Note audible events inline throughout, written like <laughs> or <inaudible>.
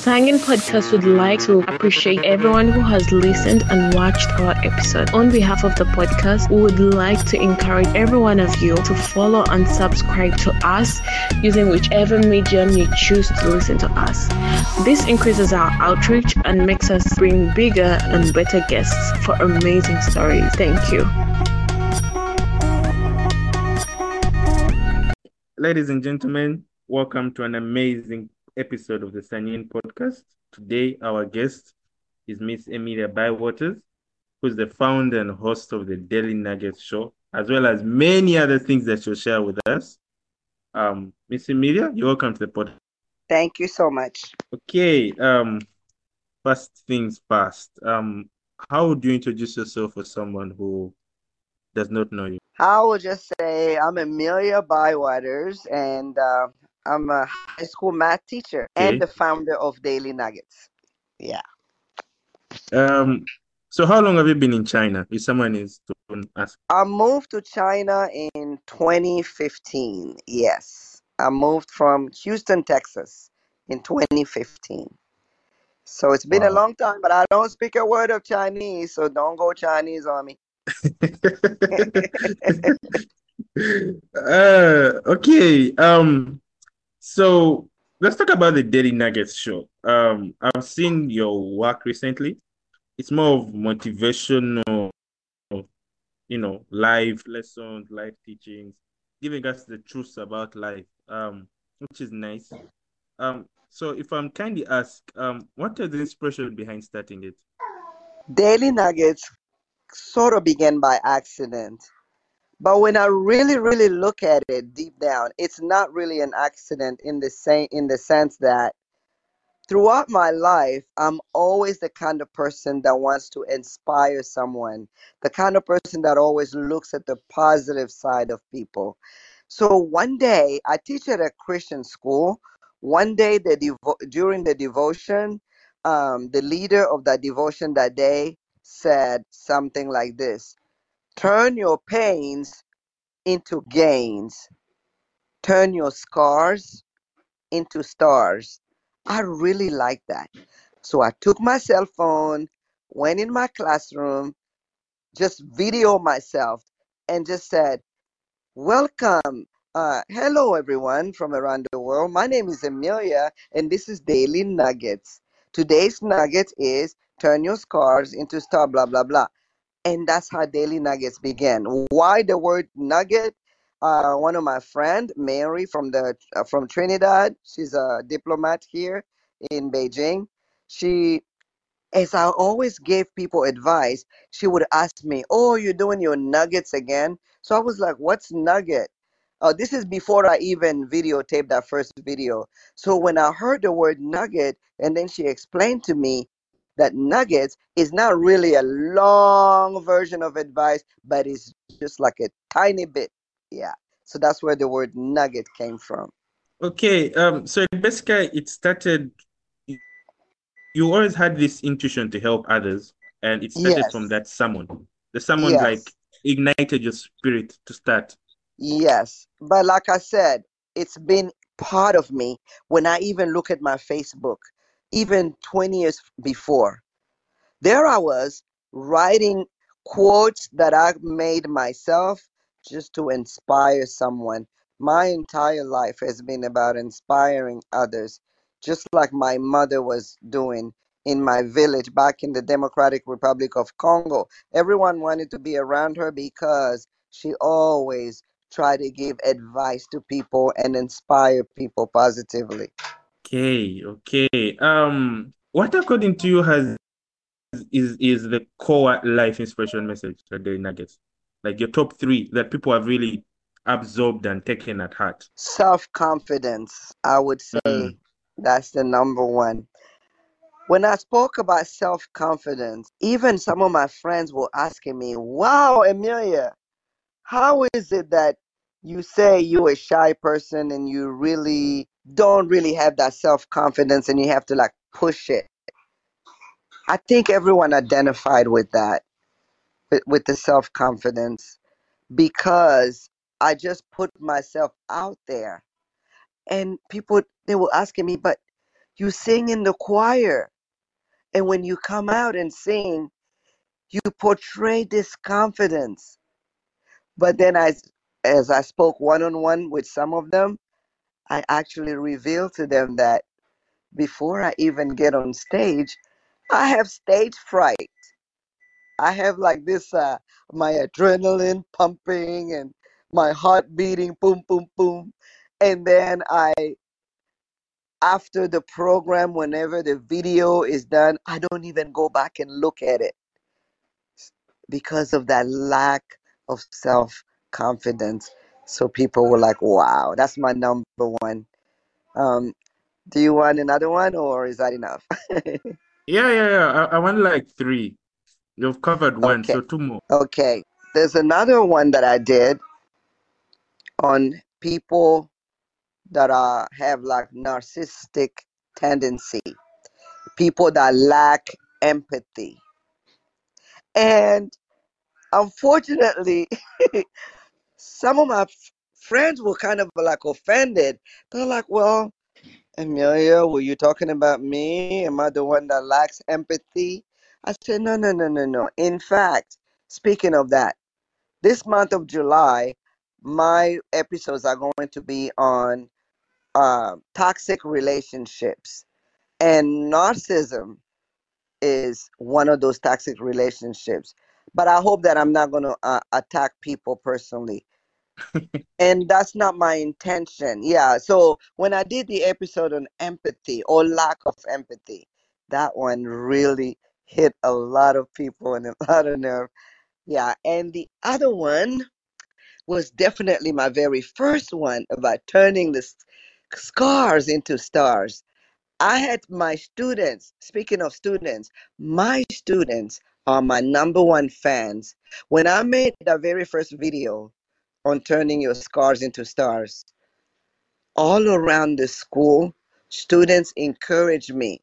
Sangin Podcast would like to appreciate everyone who has listened and watched our episode. On behalf of the podcast, we would like to encourage every one of you to follow and subscribe to us using whichever medium you choose to listen to us. This increases our outreach and makes us bring bigger and better guests for amazing stories. Thank you. Ladies and gentlemen, welcome to an amazing episode of the Sanyin podcast. Today, our guest is Miss Emilia Bywaters, who's the founder and host of the Daily Nuggets show, as well as many other things that she'll share with us. Um, Miss Emilia, you're welcome to the podcast. Thank you so much. Okay. Um, first things first. Um, how would you introduce yourself for someone who does not know you? I will just say I'm Emilia Bywaters, and uh, I'm a high school math teacher Okay. and the founder of Daily Nuggets. Yeah. Um, so how long have you been in China? If someone is to ask. I moved to China in 2015. Yes. I moved from Houston, Texas in 2015. So it's been a Wow. long time, but I don't speak a word of Chinese, so don't go Chinese on me. <laughs> uh, okay. Um, so let's talk about the Daily Nuggets show. Um, I've seen your work recently. It's more of motivational, you know, live lessons, live teachings, giving us the truths about life. Um, which is nice. Um, so if I'm kindly ask, um, what is the inspiration behind starting it? Daily Nuggets sort of began by accident. But when I really, really look at it deep down, it's not really an accident in the same in the sense that throughout my life, I'm always the kind of person that wants to inspire someone, the kind of person that always looks at the positive side of people. So one day, I teach at a Christian school. One day, the devo- during the devotion, um, the leader of that devotion that day said something like this Turn your pains into gains, turn your scars into stars. I really like that. So I took my cell phone, went in my classroom, just video myself, and just said, Welcome. Uh, hello, everyone from around the world. My name is Emilia, and this is Daily Nuggets. Today's nugget is turn your scars into star, blah, blah, blah. And that's how Daily Nuggets began. Why the word nugget? Uh, one of my friend, Mary from the uh, from Trinidad, she's a diplomat here in Beijing. She as I always gave people advice, she would ask me, "Oh, you're doing your nuggets again?" So I was like, "What's nugget?" Uh, this is before I even videotaped that first video. So when I heard the word nugget, and then she explained to me that nuggets is not really a long version of advice, but it's just like a tiny bit. Yeah. So that's where the word nugget came from. Okay, um, so basically it started, you always had this intuition to help others, and it started from that someone. The someone like ignited your spirit to start. Yes, but like I said, it's been part of me when I even look at my Facebook, even 20 years before. There I was writing quotes that I made myself just to inspire someone. My entire life has been about inspiring others, just like my mother was doing in my village back in the Democratic Republic of Congo. Everyone wanted to be around her because she always tried to give advice to people and inspire people positively. Okay, okay. Um, what according to you has is is the core life inspiration message at Daily Nuggets? Like your top three that people have really absorbed and taken at heart. Self confidence, I would say Mm. that's the number one. When I spoke about self confidence, even some of my friends were asking me, Wow, Emilia, how is it that you say you're a shy person and you really don't really have that self confidence and you have to like push it? I think everyone identified with that, with, the self confidence, because I just put myself out there. And people, they were asking me, but you sing in the choir. And when you come out and sing, you portray this confidence. But then as as I spoke one on one with some of them, I actually revealed to them that before I even get on stage, I have stage fright. I have like this uh my adrenaline pumping and my heart beating boom boom boom and then I after the program whenever the video is done I don't even go back and look at it because of that lack of self confidence so people were like wow that's my number one um do you want another one or is that enough <laughs> Yeah, yeah, yeah. I, I want like three. You've covered one, okay so two more. okay there's another one that I did on people that are have like narcissistic tendency, people that lack empathy. And unfortunately, <laughs> some of my f- friends were kind of like offended. They're like, well, Emilia, were you talking about me? Am I the one that lacks empathy? I said, no, no, no, no, no. In fact, speaking of that, this month of July, my episodes are going to be on uh, toxic relationships. And narcissism is one of those toxic relationships. But I hope that I'm not going to uh, attack people personally. And that's not my intention. Yeah. So when I did the episode on empathy or lack of empathy, that one really hit a lot of people and a <laughs> lot of nerve. Yeah. And the other one was definitely my very first one about turning the scars into stars. I had my students, speaking of students, my students are my number one fans. When I made the very first video on turning your scars into stars, all around the school, students encouraged me.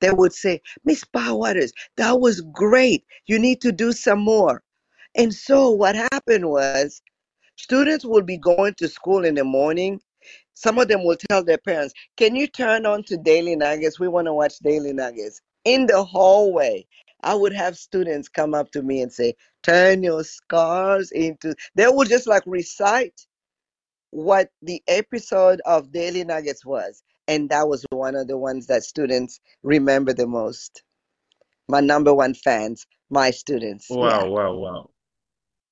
They would say, Miss Bywaters, that was great. You need to do some more. And so what happened was students would be going to school in the morning. Some of them will tell their parents, Can you turn on to Daily Nuggets? We want to watch Daily Nuggets. In the hallway, I would have students come up to me and say, Turn your scars into. They would just like recite what the episode of Daily Nuggets was. And that was one of the ones that students remember the most. My number one fans, my students. Yeah. Wow, wow, wow.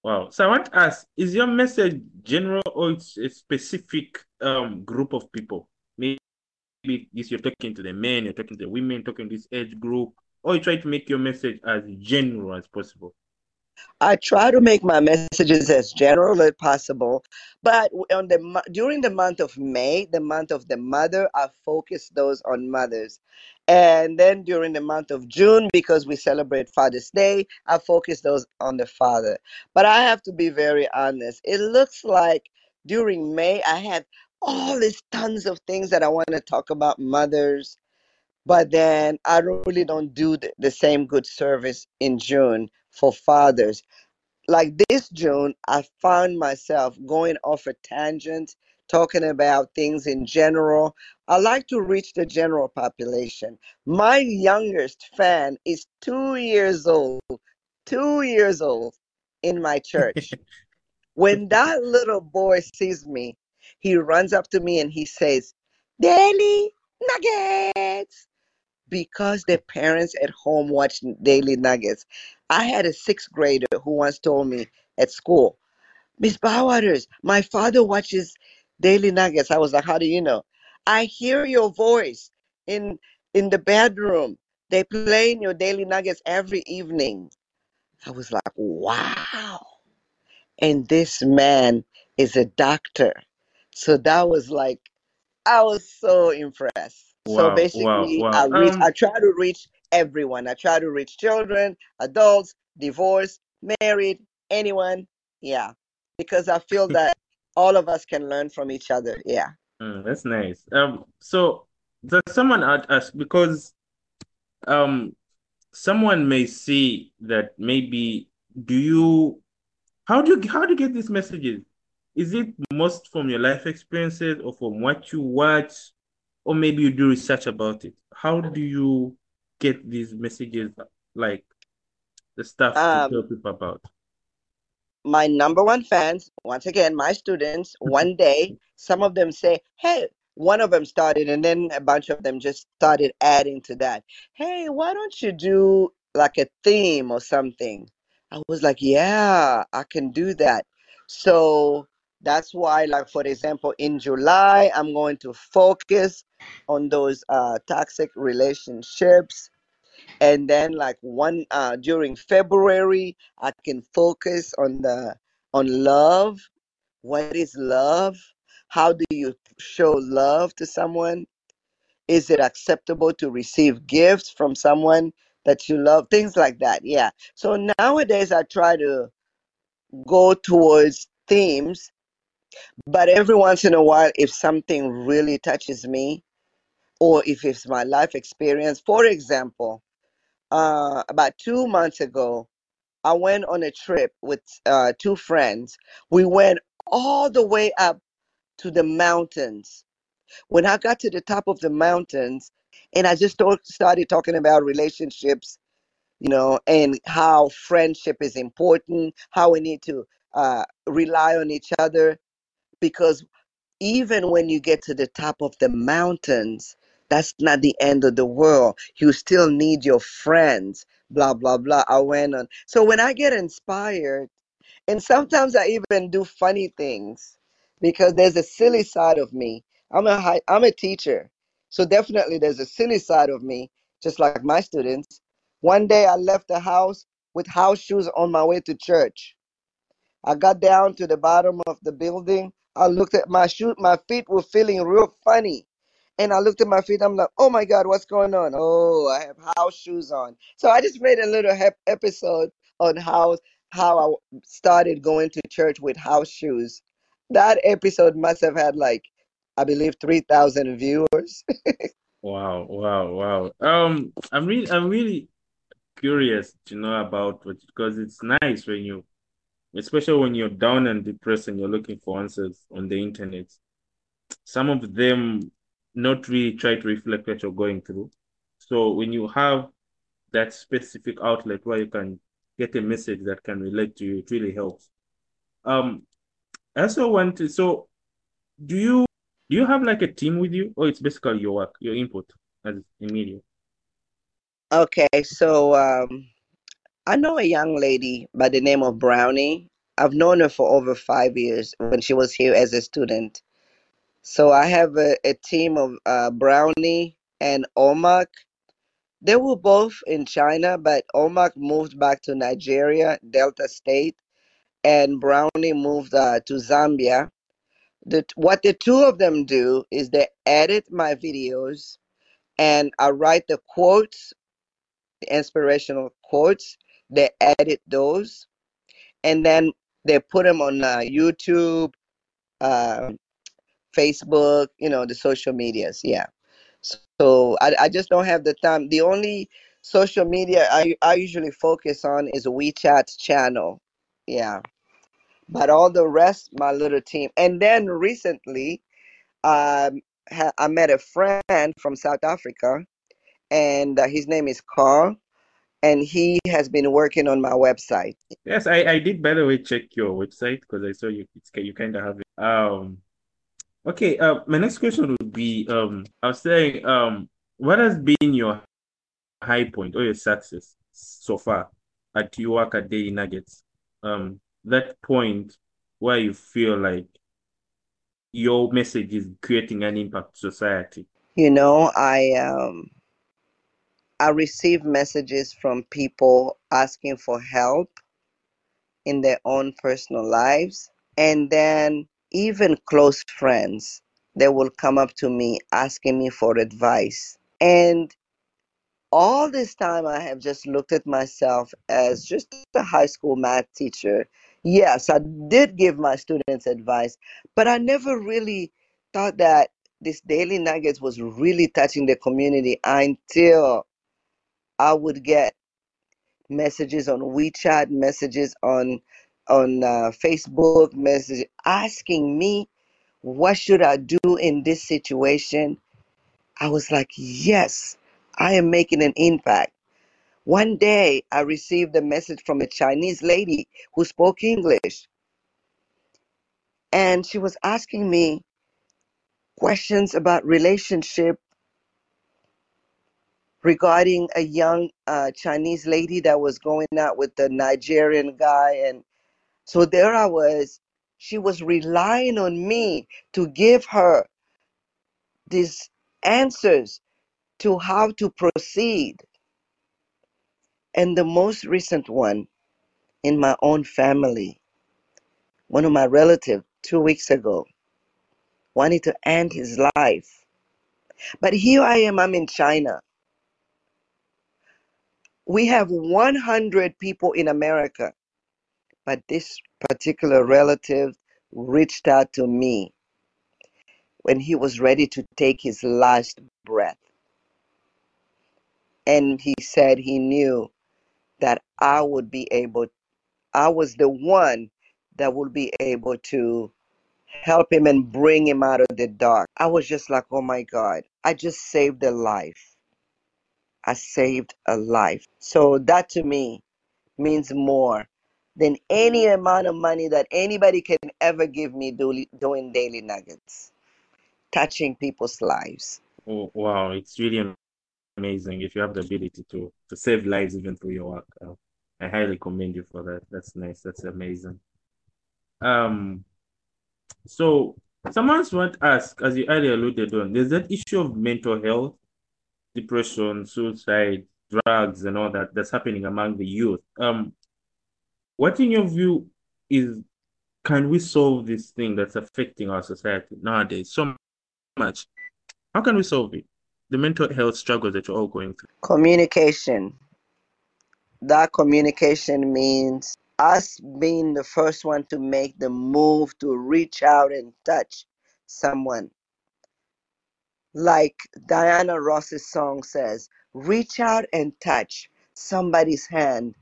Wow. So I want to ask, is your message general or it's a specific um group of people? Maybe this you're talking to the men, you're talking to the women, talking to this age group, or you try to make your message as general as possible. I try to make my messages as general as possible, but on the during the month of May, the month of the mother, I focus those on mothers. And then during the month of June, because we celebrate Father's Day, I focus those on the father. But I have to be very honest. It looks like during May, I had all these tons of things that I want to talk about mothers, but then I really don't do the, the same good service in June for fathers like this June, I found myself going off a tangent, talking about things in general. I like to reach the general population. My youngest fan is two years old, two years old in my church. <laughs> When that little boy sees me, he runs up to me and he says, Daily Nuggets because their parents at home watch Daily Nuggets. I had a sixth grader who once told me at school, Miss Bywaters, my father watches Daily Nuggets. I was like, How do you know? I hear your voice in in the bedroom. They play in your Daily Nuggets every evening. I was like, Wow. And this man is a doctor. So that was like I was so impressed. So Wow, wow, basically, wow. I reach, Um, I try to reach everyone. I try to reach children, adults, divorced, married, anyone. Yeah, because I feel that all of us can learn from each other. Yeah. mm, that's nice. Um, so there's someone out us because um someone may see that maybe do you how do you how do you get these messages? Is it most from your life experiences or from what you watch? Or maybe you do research about it. How do you get these messages, like the stuff um, to tell people about? My number one fans, once again, my students, <laughs> one day, some of them say, Hey, one of them started, and then a bunch of them just started adding to that. Hey, why don't you do like a theme or something? I was like, Yeah, I can do that. So that's why, like for example, in July, I'm going to focus on those uh, toxic relationships, and then like one uh, during February, I can focus on the on love. What is love? How do you show love to someone? Is it acceptable to receive gifts from someone that you love? Things like that. Yeah. So nowadays, I try to go towards themes but every once in a while, if something really touches me, or if it's my life experience, for example, uh, about two months ago, I went on a trip with uh, two friends. We went all the way up to the mountains. When I got to the top of the mountains, and I just started talking about relationships, you know, and how friendship is important, how we need to uh, rely on each other, because even when you get to the top of the mountains, that's not the end of the world. You still need your friends, blah, blah, blah. I went on. So when I get inspired, and sometimes I even do funny things because there's a silly side of me. I'm a high, I'm a teacher. So definitely there's a silly side of me, just like my students. One day I left the house with house shoes on my way to church. I got down to the bottom of the building. I looked at my shoe, my feet were feeling real funny. And I looked at my feet, I'm like, oh my God, what's going on? Oh, I have house shoes on. So I just made a little hep- episode on how how I started going to church with house shoes. That episode must have had like, I believe, three thousand viewers. <laughs> wow, wow, wow. Um, I'm really, I'm really curious to know about what because it's nice when you especially when you're down and depressed and you're looking for answers on the internet. Some of them not really try to reflect what you're going through. So when you have that specific outlet where you can get a message that can relate to you, it really helps. Um, I also want to. So, do you do you have like a team with you, or it's basically your work, your input as a media? Okay, so um, I know a young lady by the name of Brownie. I've known her for over five years when she was here as a student. So I have a, a team of uh, Brownie and Omak. They were both in China, but Omak moved back to Nigeria, Delta State, and Brownie moved uh, to Zambia. The, what the two of them do is they edit my videos and I write the quotes, the inspirational quotes, they edit those, and then they put them on uh, YouTube, uh, Facebook, you know, the social medias. Yeah. So I, I just don't have the time. The only social media I, I usually focus on is WeChat channel. Yeah. But all the rest, my little team. And then recently, um, I met a friend from South Africa, and uh, his name is Carl and he has been working on my website. Yes, I, I did by the way check your website because I saw you you kind of have it. Um okay, uh my next question would be um I was saying um what has been your high point or your success so far at your work at Daily Nuggets? Um that point where you feel like your message is creating an impact to society. You know, I um I receive messages from people asking for help in their own personal lives. And then even close friends, they will come up to me asking me for advice. And all this time, I have just looked at myself as just a high school math teacher. Yes, I did give my students advice, but I never really thought that this Daily Nuggets was really touching the community until I would get messages on WeChat, messages on on uh, Facebook, message asking me what should I do in this situation. I was like, yes, I am making an impact. One day, I received a message from a Chinese lady who spoke English, and she was asking me questions about relationship regarding a young uh, Chinese lady that was going out with the Nigerian guy. And so there I was. She was relying on me to give her these answers to how to proceed. And the most recent one in my own family, one of my relatives two weeks ago wanted to end his life. But here I am, I'm in China. We have 100 people in America, but this particular relative reached out to me when he was ready to take his last breath. And he said he knew that I would be able, I was the one that would be able to help him and bring him out of the dark. I was just like, oh my God, I just saved a life. I saved a life. So that to me means more than any amount of money that anybody can ever give me do, doing daily nuggets, touching people's lives. Oh, wow, it's really amazing if you have the ability to to save lives even through your work. Uh, I highly commend you for that. That's nice. That's amazing. Um, so someone's want to ask, as you earlier alluded on, there's that issue of mental health, depression, suicide, drugs, and all that that's happening among the youth. Um, what in your view is can we solve this thing that's affecting our society nowadays so much? How can we solve it? The mental health struggles that you're all going through. Communication. That communication means us being the first one to make the move to reach out and touch someone. Like Diana Ross's song says, reach out and touch somebody's hand.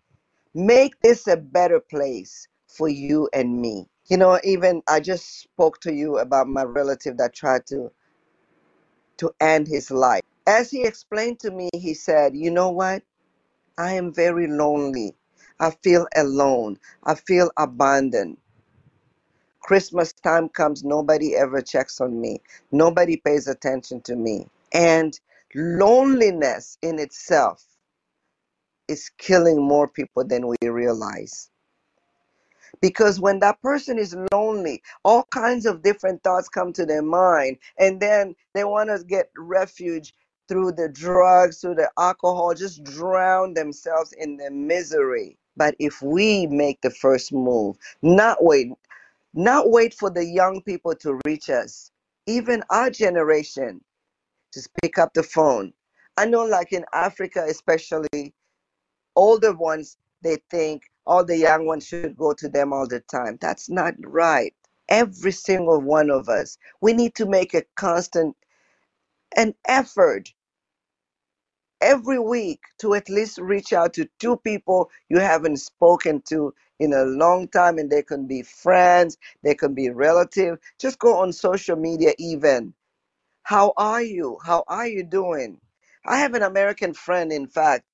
Make this a better place for you and me. You know, even I just spoke to you about my relative that tried to to end his life. As he explained to me, he said, "You know what? I am very lonely. I feel alone. I feel abandoned. Christmas time comes, nobody ever checks on me. Nobody pays attention to me. And loneliness in itself is killing more people than we realize. Because when that person is lonely, all kinds of different thoughts come to their mind, and then they want to get refuge through the drugs, through the alcohol, just drown themselves in their misery. But if we make the first move, not wait, not wait for the young people to reach us, even our generation, just pick up the phone. I know, like in Africa, especially, older ones, they think all the young ones should go to them all the time. That's not right. Every single one of us, we need to make a constant an effort every week to at least reach out to two people you haven't spoken to in a long time and they can be friends they can be relative just go on social media even how are you how are you doing i have an american friend in fact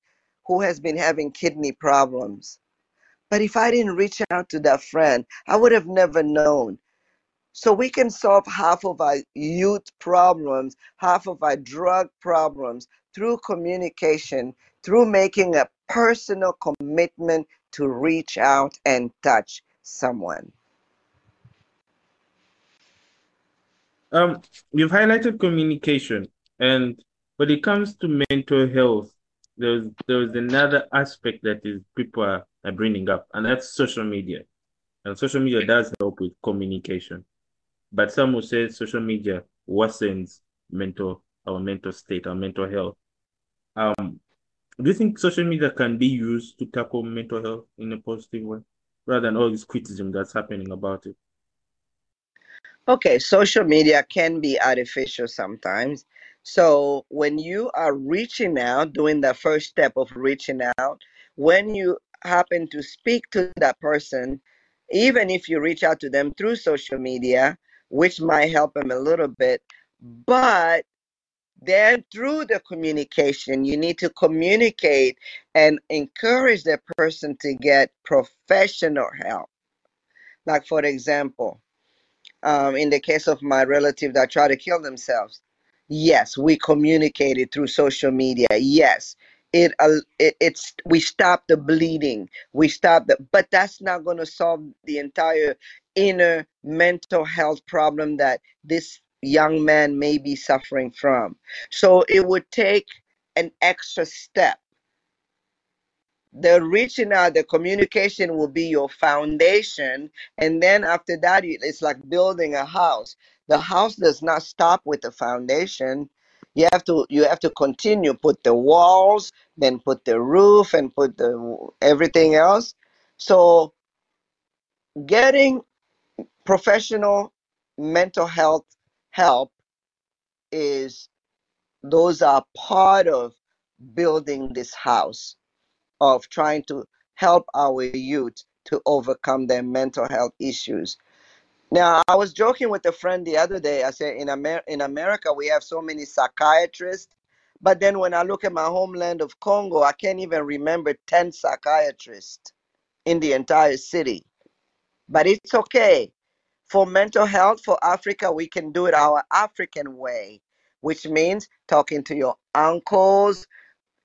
who has been having kidney problems but if i didn't reach out to that friend i would have never known so we can solve half of our youth problems, half of our drug problems through communication, through making a personal commitment to reach out and touch someone. Um, you've highlighted communication, and when it comes to mental health, there's there's another aspect that is people are, are bringing up, and that's social media. And social media does help with communication, but some will say social media worsens mental our mental state, our mental health. Um, do you think social media can be used to tackle mental health in a positive way, rather than all this criticism that's happening about it? Okay, social media can be artificial sometimes. So when you are reaching out, doing the first step of reaching out, when you happen to speak to that person, even if you reach out to them through social media, which might help them a little bit, but then through the communication you need to communicate and encourage the person to get professional help. Like for example um, in the case of my relative that tried to kill themselves yes we communicated through social media. Yes it, uh, it it's we stop the bleeding. We stop the but that's not going to solve the entire inner mental health problem that this young man may be suffering from. So it would take an extra step. The reaching out the communication will be your foundation and then after that it's like building a house the house does not stop with the foundation you have to you have to continue put the walls then put the roof and put the everything else so getting professional mental health help is those are part of building this house of trying to help our youth to overcome their mental health issues. Now, I was joking with a friend the other day. I said, in, Amer- in America, we have so many psychiatrists. But then when I look at my homeland of Congo, I can't even remember 10 psychiatrists in the entire city. But it's okay. For mental health, for Africa, we can do it our African way, which means talking to your uncles,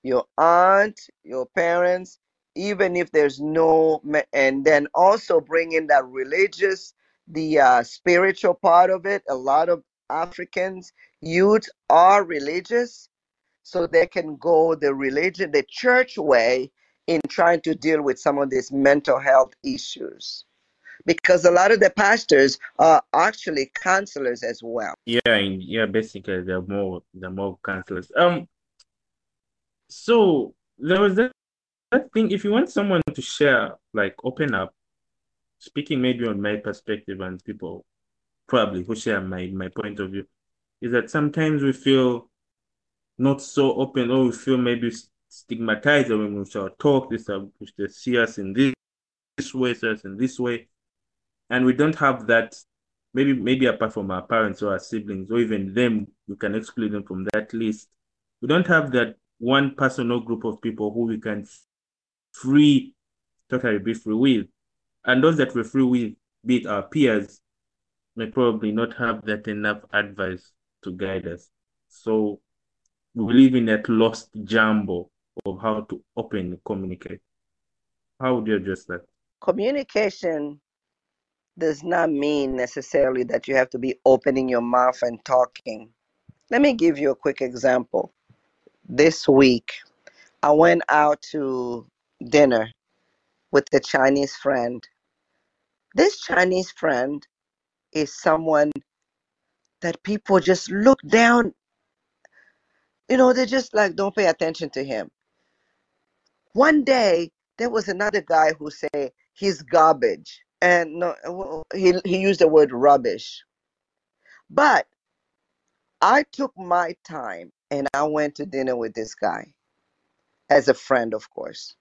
your aunt, your parents, even if there's no, and then also bringing that religious, the uh, spiritual part of it. A lot of Africans, youth are religious, so they can go the religion, the church way in trying to deal with some of these mental health issues. Because a lot of the pastors are actually counselors as well. Yeah, yeah, basically they're more they're more counselors. Um, so there was that, that thing. If you want someone to share, like open up, speaking maybe on my perspective and people probably who share my my point of view, is that sometimes we feel not so open or we feel maybe stigmatized when we shall talk this they see us in this, this way, see us in this way. And we don't have that maybe maybe apart from our parents or our siblings or even them, we can exclude them from that list. We don't have that one person or group of people who we can free, totally be free with. And those that we're free with, be it our peers, may probably not have that enough advice to guide us. So we live in that lost jumble of how to openly communicate. How would you address that? Communication does not mean necessarily that you have to be opening your mouth and talking. Let me give you a quick example this week, I went out to dinner with a Chinese friend. This Chinese friend is someone that people just look down. You know, they just like don't pay attention to him. One day, there was another guy who said he's garbage, and no, he he used the word rubbish. But I took my time and I went to dinner with this guy as a friend, of course.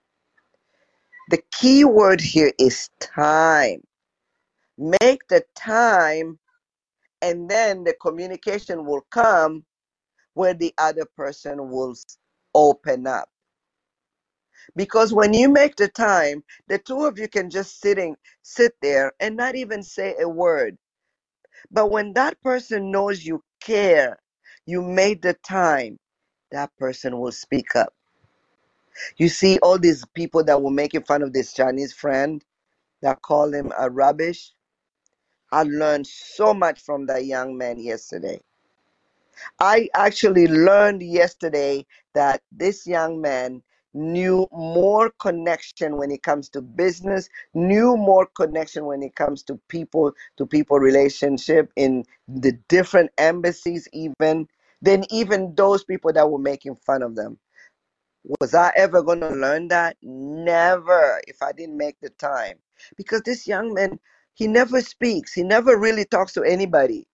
The key word here is time. Make the time, and then the communication will come where the other person will open up. Because when you make the time, the two of you can just sitting sit there and not even say a word. But when that person knows you care you made the time, that person will speak up. You see, all these people that were making fun of this Chinese friend that call him a rubbish. I learned so much from that young man yesterday. I actually learned yesterday that this young man knew more connection when it comes to business, knew more connection when it comes to people to people relationship in the different embassies, even than even those people that were making fun of them. Was I ever going to learn that? Never, if I didn't make the time. Because this young man, he never speaks, he never really talks to anybody.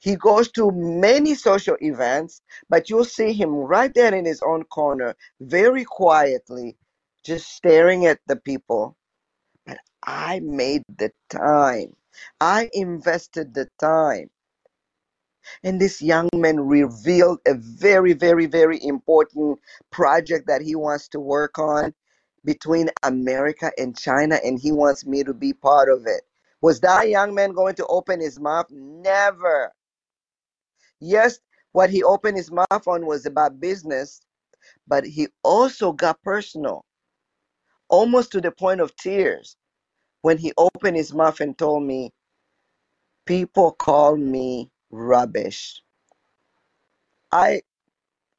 He goes to many social events, but you'll see him right there in his own corner, very quietly, just staring at the people. But I made the time. I invested the time. And this young man revealed a very, very, very important project that he wants to work on between America and China, and he wants me to be part of it. Was that young man going to open his mouth? Never. Yes, what he opened his mouth on was about business, but he also got personal, almost to the point of tears, when he opened his mouth and told me, People call me rubbish. I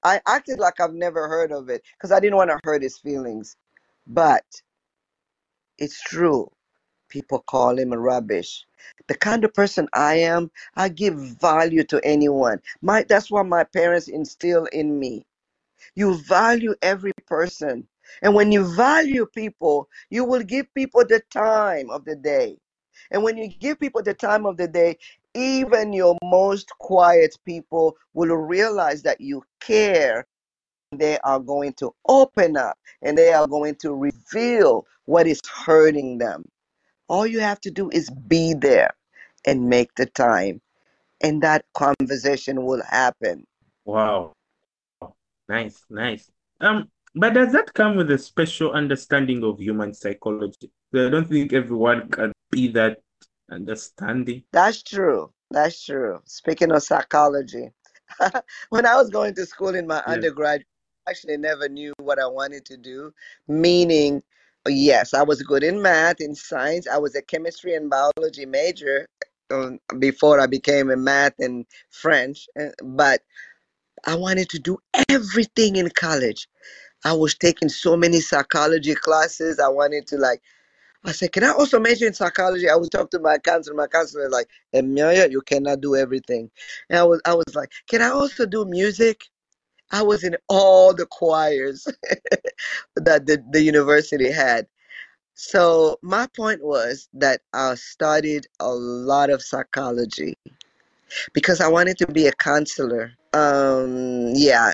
I acted like I've never heard of it because I didn't want to hurt his feelings. But it's true. People call him rubbish. The kind of person I am, I give value to anyone. My that's what my parents instill in me. You value every person. And when you value people, you will give people the time of the day. And when you give people the time of the day, even your most quiet people will realize that you care. They are going to open up and they are going to reveal what is hurting them. All you have to do is be there and make the time, and that conversation will happen. Wow. Nice, nice. Um, but does that come with a special understanding of human psychology? I don't think everyone can be that understanding. That's true. That's true. Speaking of psychology, <laughs> when I was going to school in my Yeah. undergrad, I actually never knew what I wanted to do. Meaning, yes, I was good in math, in science. I was a chemistry and biology major um, before I became a math and French. uh, But I wanted to do everything in college. I was taking so many psychology classes. I wanted to like I said, can I also major in psychology? I would talk to my counselor. My counselor was like, Emilia, you cannot do everything. And I was, I was like, can I also do music? I was in all the choirs <laughs> that the, the university had. So my point was that I studied a lot of psychology because I wanted to be a counselor. Um, yeah,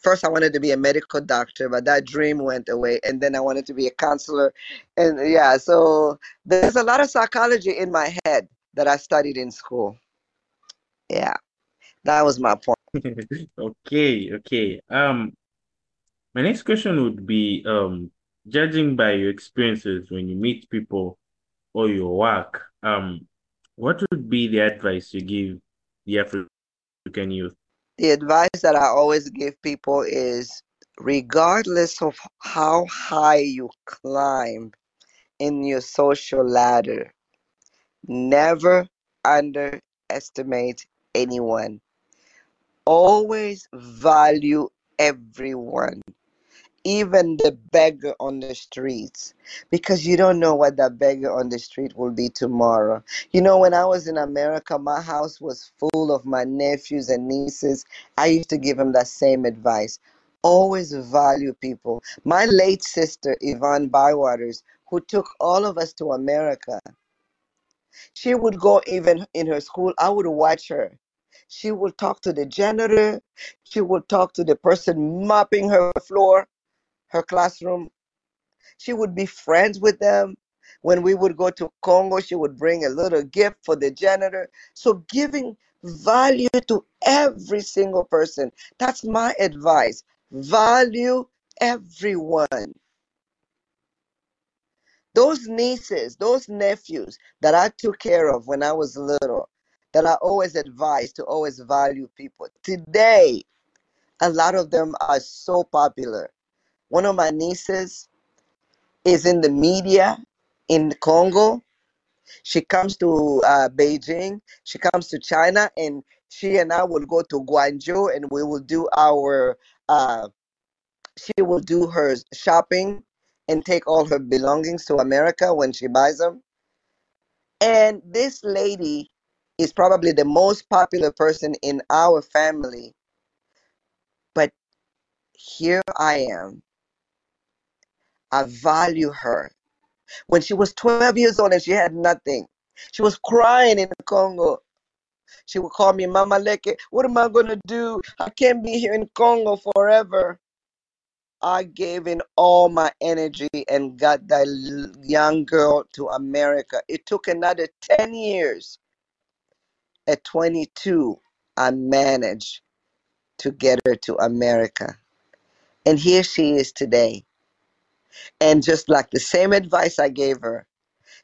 first I wanted to be a medical doctor, but that dream went away. And then I wanted to be a counselor. And yeah, so there's a lot of psychology in my head that I studied in school. Yeah, that was my point. <laughs> Okay, okay. Um, my next question would be, um, judging by your experiences when you meet people or your work, um, what would be the advice you give the African youth? The advice that I always give people is regardless of how high you climb in your social ladder, never underestimate anyone. Always value everyone, even the beggar on the streets, because you don't know what that beggar on the street will be tomorrow. You know, when I was in America, my house was full of my nephews and nieces. I used to give them that same advice. Always value people. My late sister, Yvonne Bywaters, who took all of us to America, she would go even in her school. I would watch her. She would talk to the janitor. She would talk to the person mopping her floor, her classroom. She would be friends with them. When we would go to Congo, she would bring a little gift for the janitor. So, giving value to every single person. That's my advice. Value everyone. Those nieces, those nephews that I took care of when I was little, that I always advise to always value people. Today, a lot of them are so popular. One of my nieces is in the media in Congo. She comes to uh, Beijing, she comes to China, and she and I will go to Guangzhou and we will do our, uh, she will do her shopping and take all her belongings to America when she buys them. And this lady is probably the most popular person in our family. But here I am. I value her. When she was 12 years old and she had nothing, she was crying in Congo. She would call me Mama Leke. What am I going to do? I can't be here in Congo forever. I gave in all my energy and got that young girl to America. It took another 10 years. At 22, I managed to get her to America. And here she is today. And just like the same advice I gave her,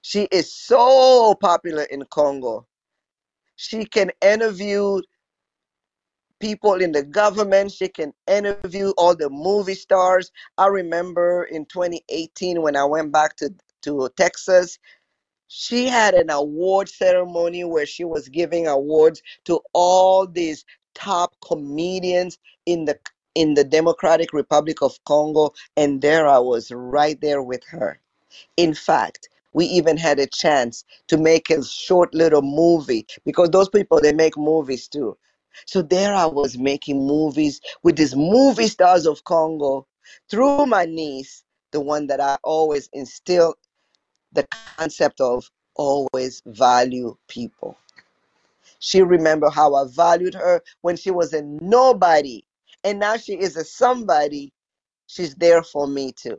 she is so popular in Congo. She can interview people in the government. She can interview all the movie stars. I remember in 2018 when I went back to, to Texas, she had an award ceremony where she was giving awards to all these top comedians in the in the Democratic Republic of Congo and there I was right there with her. In fact, we even had a chance to make a short little movie because those people they make movies too. So there I was making movies with these movie stars of Congo through my niece, the one that I always instill the concept of always value people. She remember how I valued her when she was a nobody. And now she is a somebody. She's there for me too.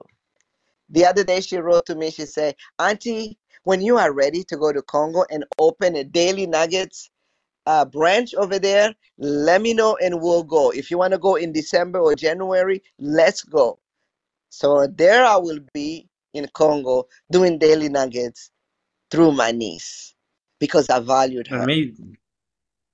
The other day she wrote to me, she said, Auntie, when you are ready to go to Congo and open a Daily Nuggets uh, branch over there, let me know and we'll go. If you want to go in December or January, let's go. So there I will be in Congo doing Daily Nuggets through my niece because I valued her. Amazing.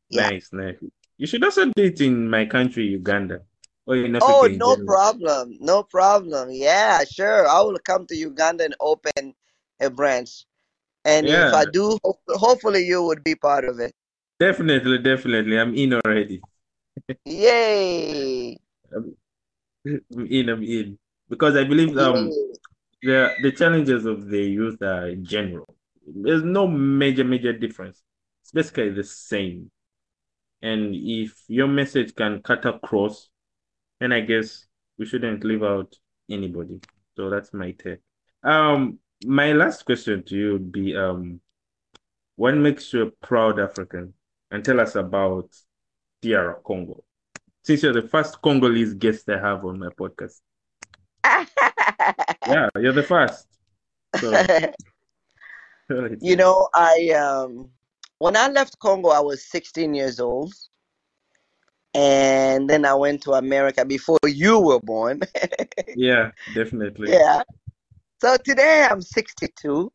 Yeah. Nice, nice. You should also do it in my country, Uganda. Or in Africa Oh, no problem. No problem. Yeah, sure. I will come to Uganda and open a branch. And if I do, hopefully you would be part of it. definitely, definitely. I'm in already. Yay! <laughs> I'm in, I'm in. Because I believe um. The the challenges of the youth are general. There's no major, major difference. It's basically the same. And if your message can cut across, then I guess we shouldn't leave out anybody. So that's my take. Um, my last question to you would be um, what makes you a proud African? And tell us about DR Congo. Since you're the first Congolese guest I have on my podcast. <laughs> Yeah, you're the first. So <laughs> <laughs> You know, I um when I left Congo, I was 16 years old, and then I went to America before you were born. <laughs> yeah, definitely. Yeah. So today I'm 62,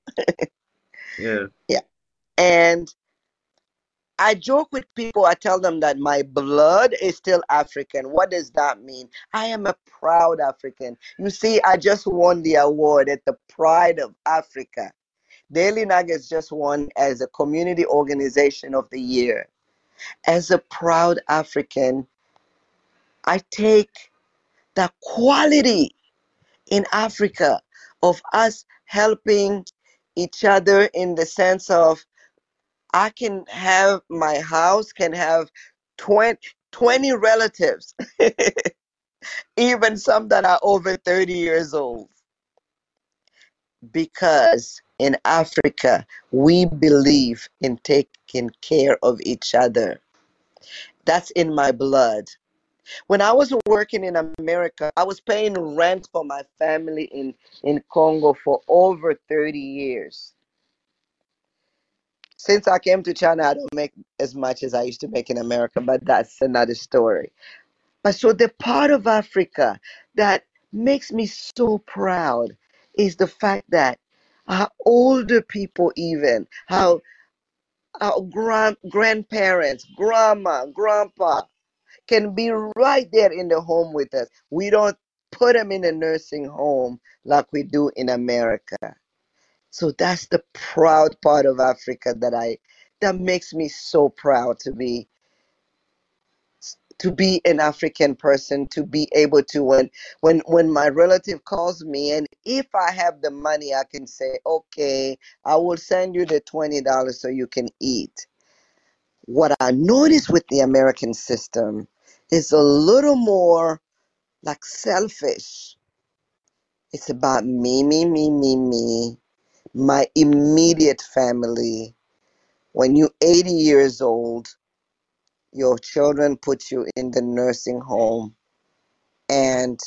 Yeah. Yeah, and I joke with people. I tell them that my blood is still African. What does that mean? I am a proud African. You see, I just won the award at the Pride of Africa. Daily Nuggets just won as a community organization of the year. As a proud African, I take the quality in Africa of us helping each other in the sense of I can have my house can have 20, 20 relatives, <laughs> even some that are over 30 years old. Because in Africa, we believe in taking care of each other. That's in my blood. When I was working in America, I was paying rent for my family in, in Congo for over 30 years. Since I came to China, I don't make as much as I used to make in America, but that's another story. But so the part of Africa that makes me so proud is the fact that our older people, even how our grand grandparents, grandma, grandpa, can be right there in the home with us. We don't put them in a nursing home like we do in America. So that's the proud part of Africa that I that makes me so proud to be to be an African person, to be able to when when when my relative calls me and if I have the money I can say, okay, I will send you the twenty dollars so you can eat. What I notice with the American system is a little more like selfish. It's about me, me, me, me, me, my immediate family. When you're 80 years old, your children put you in the nursing home. And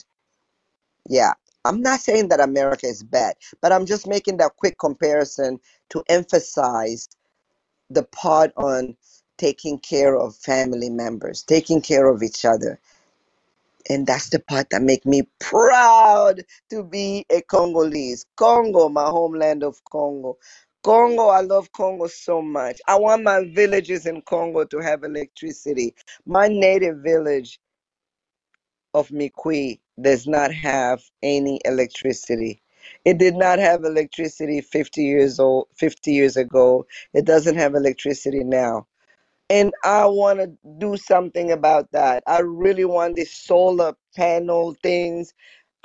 yeah, I'm not saying that America is bad, but I'm just making that quick comparison to emphasize the part on taking care of family members, taking care of each other. And that's the part that make me proud to be a Congolese. Congo, my homeland of Congo. Congo, I love Congo so much. I want my villages in Congo to have electricity. My native village of Mikwi does not have any electricity. It did not have electricity 50 years old 50 years ago. It doesn't have electricity now. And I want to do something about that. I really want these solar panel things.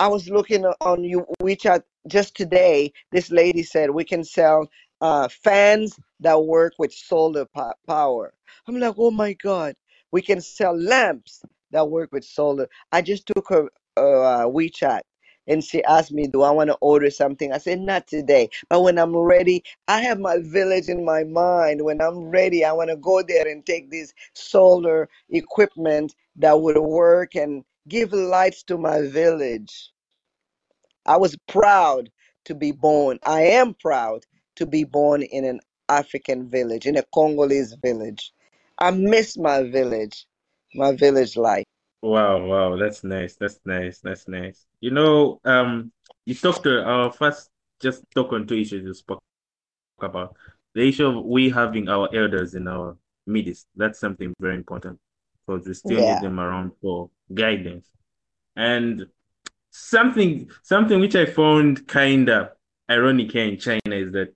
I was looking on you WeChat just today. This lady said we can sell uh, fans that work with solar po- power. I'm like, oh my God, we can sell lamps that work with solar. I just took her uh, WeChat and she asked me, Do I want to order something? I said, Not today. But when I'm ready, I have my village in my mind. When I'm ready, I want to go there and take this solar equipment that would work and give lights to my village. I was proud to be born. I am proud to be born in an African village, in a Congolese village. I miss my village, my village life. Wow, wow, that's nice. That's nice. That's nice. You know, um, you talked to our first just talk on two issues you spoke about. The issue of we having our elders in our midst. That's something very important because we still Yeah. need them around for guidance. And something something which I found kind of ironic here in China is that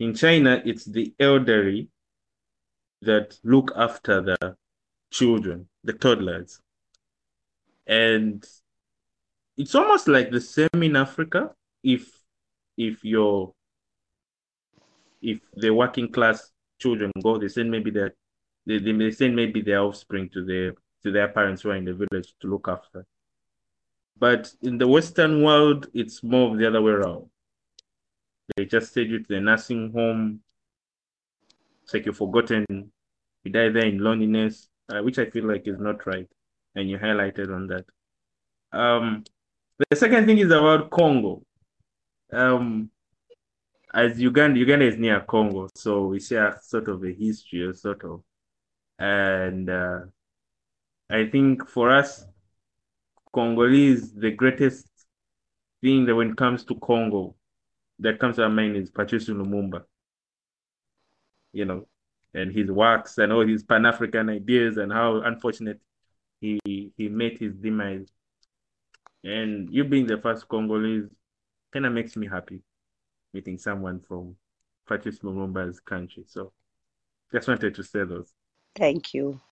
in China it's the elderly that look after the children, the toddlers. And it's almost like the same in Africa if if your if the working class children go, they send maybe their they, they send maybe their offspring to their to their parents who are in the village to look after. But in the Western world, it's more of the other way around. They just send you to the nursing home. It's like you're forgotten. You die there in loneliness, uh, which I feel like is not right. And you highlighted on that. Um, the second thing is about Congo. Um, as Uganda, Uganda is near Congo, so we share sort of a history, or sort of, and uh, I think for us, Congolese, the greatest thing that when it comes to Congo, that comes to our mind is Patrice Lumumba. You know, and his works and all his Pan African ideas and how unfortunate he he met his demise. And you being the first Congolese kind of makes me happy meeting someone from Patrice Lumumba's country. So just wanted to say those. Thank you.